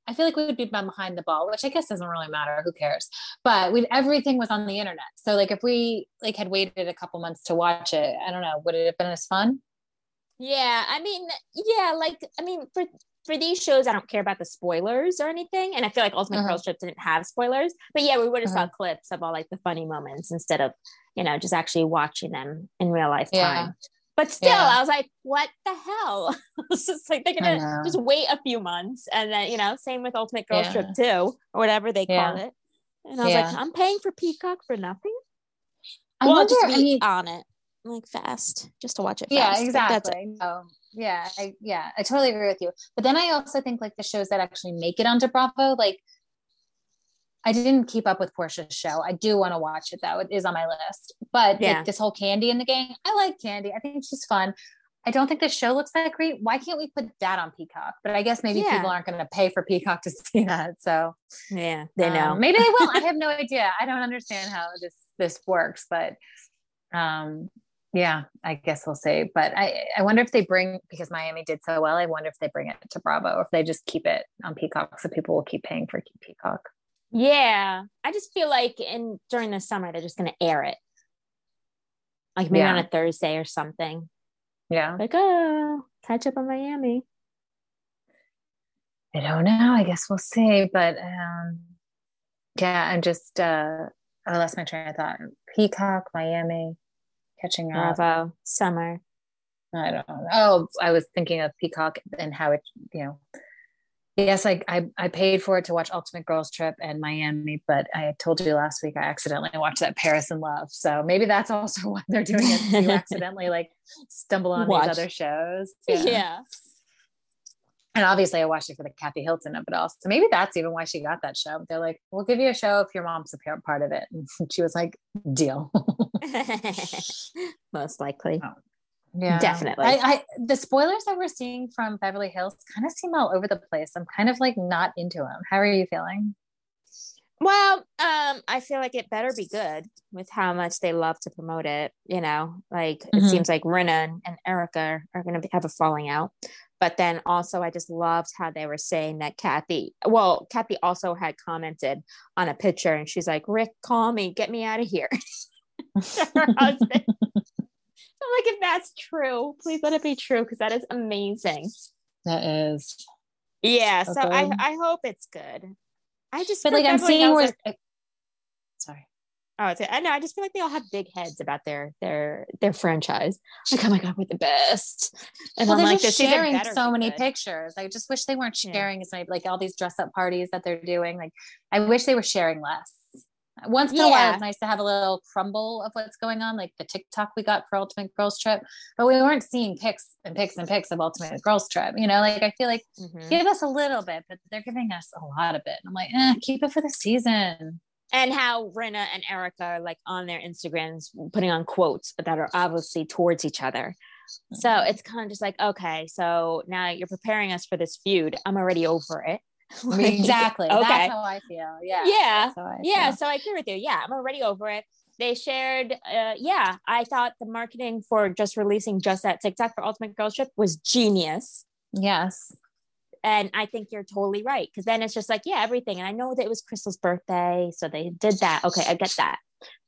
I feel like we would be behind the ball, which I guess doesn't really matter. Who cares? But we everything was on the internet. So like if we like had waited a couple months to watch it, I don't know, would it have been as fun? Yeah, I mean, yeah, like I mean, for for these shows, I don't care about the spoilers or anything, and I feel like Ultimate Uh-huh. Girls Trip didn't have spoilers, but yeah, we would have saw Uh-huh. clips of all like the funny moments instead of you know just actually watching them in real life Yeah. But still, Yeah. I was like, what the hell? it's just like they're gonna just wait a few months, and then you know, same with Ultimate Girl Yeah. Trip two or whatever they call Yeah. it. And I was like, I'm paying for Peacock for nothing. I well, wonder, just I be mean, on it like fast, just to watch it. yeah fast. It. exactly no, yeah I, yeah i totally agree with you but then i also think like the shows that actually make it onto bravo like i didn't keep up with porsha's show. I do want to watch it though. It is on my list. But Yeah. like this whole kandi in the gang i like kandi. I think she's fun. I don't think the show looks that great. Why can't we put that on peacock? But i guess maybe Yeah. people aren't going to pay for peacock to see that so Yeah, they um, know. maybe they will. I have no idea. I don't understand how this this works but um yeah i guess we'll see. But i i wonder if they bring because miami did so well i wonder if they bring it to bravo or if they just keep it on peacock so people will keep paying for peacock Yeah, I just feel like in during the summer they're just gonna air it, like maybe on a Thursday or something. yeah. Like, oh, catch up on Miami. i don't know. I guess we'll see. But um yeah i'm just uh i lost my train of thought. Peacock miami catching up. Bravo, summer. I don't know. Oh, I was thinking of Peacock and how it, you know, Yes, I, I I paid for it to watch Ultimate Girls Trip and Miami, but I told you last week I accidentally watched that Paris in Love. So maybe that's also why they're doing it. You accidentally like stumble on Watch. these other shows. Yeah. And obviously I watched it for the Kathy Hilton of it all. So maybe that's even why she got that show. They're like, we'll give you a show if your mom's a par- part of it. And she was like, deal. Most likely. Oh. Yeah, Definitely. I, I the spoilers that we're seeing from Beverly Hills kind of seem all over the place. I'm kind of like not into them. How are you feeling? Well, um, I feel like it better be good with how much they love to promote it. You know, like it Mhm. seems like and, and Erika are going to have a falling out. But then also, I just loved how they were saying that Kathy, well, Kathy also had commented on a picture and she's like, Rick, call me, get me out of here. her husband. Like, if that's true, please let it be true because that is amazing. That is, Yeah. So So I. I hope it's good. I just, but like I'm seeing where. I- sorry. Oh, it's, I know. I just feel like they all have big heads about their their their franchise. Like, oh my god, we're the best. And well, I'm they're like, just sharing so many good. pictures. I just wish they weren't Yeah. sharing as many, like all these dress up parties that they're doing. Like, I wish they were sharing less. Once in a while, it's nice to have a little crumble of what's going on, like the TikTok we got for Ultimate Girls Trip, but we weren't seeing pics and pics and pics of Ultimate Girls Trip. You know, like I feel like Mhm. give us a little bit, but they're giving us a lot of it. And I'm like, eh, keep it for the season. And how Rinna and Erika are like on their Instagrams putting on quotes that are obviously towards each other. So Mm-hmm. it's kind of just like, okay, so now you're preparing us for this feud. I'm already over it. Like, exactly. Okay. That's how I feel. Yeah. Yeah. That's how I yeah feel. so i agree with you yeah i'm already over it they shared uh yeah i thought the marketing for just releasing just that tiktok for ultimate girls trip was genius Yes. and i think you're totally right because then it's just like yeah everything and i know that it was crystal's birthday so they did that okay i get that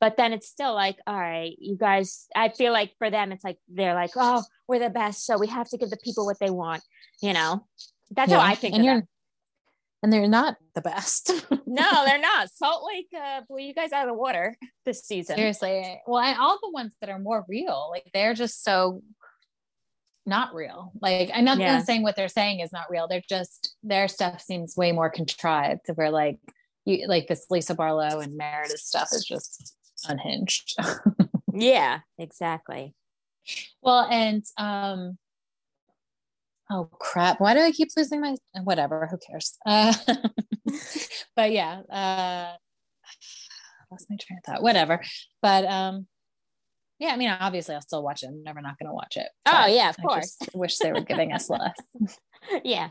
but then it's still like all right you guys i feel like for them it's like they're like oh we're the best so we have to give the people what they want you know that's how i think and of you're. And they're not the best. no they're not salt lake uh, blew you guys out of the water this season Seriously. Well, and all the ones that are more real, like they're just so not real. Like I'm not Yeah. saying what they're saying is not real. They're just their stuff seems way more contrived. To where like you like this Lisa Barlow and Meredith stuff is just unhinged. Yeah, exactly. well, and um oh crap. Why do I keep losing my whatever? Who cares? Uh, but yeah, uh lost my train of thought. Whatever. But um yeah, I mean obviously I'll still watch it. I'm never not gonna watch it. Oh, yeah, of I course. just wish they were giving us less. yeah.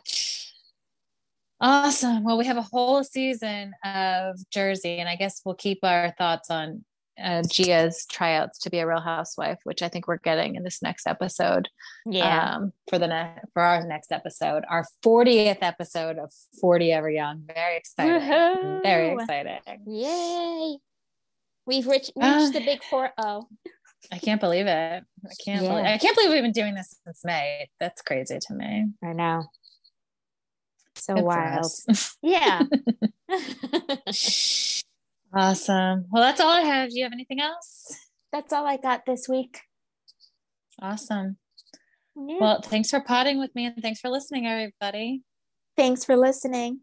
Awesome. Well, we have a whole season of Jersey, and I guess we'll keep our thoughts on uh, Gia's tryouts to be a Real Housewife, which I think we're getting in this next episode. Yeah. Um, for the ne- for our next episode, our 40th episode of 40 Ever Young. Very exciting. Woohoo. Very exciting. Yay. We've reached, reached Uh, the big four oh. I can't believe it. I can't Yeah. believe I can't believe we've been doing this since May. That's crazy to me. I know. So Good wild. Yeah. awesome. Well, that's all I have. Do you have anything else? That's all I got this week. Awesome. Yeah. Well, thanks for potting with me and thanks for listening, everybody. Thanks for listening.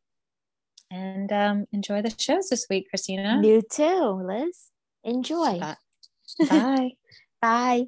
And um, enjoy the shows this week, Christina. You too, Liz. Enjoy. Bye. Bye. Bye.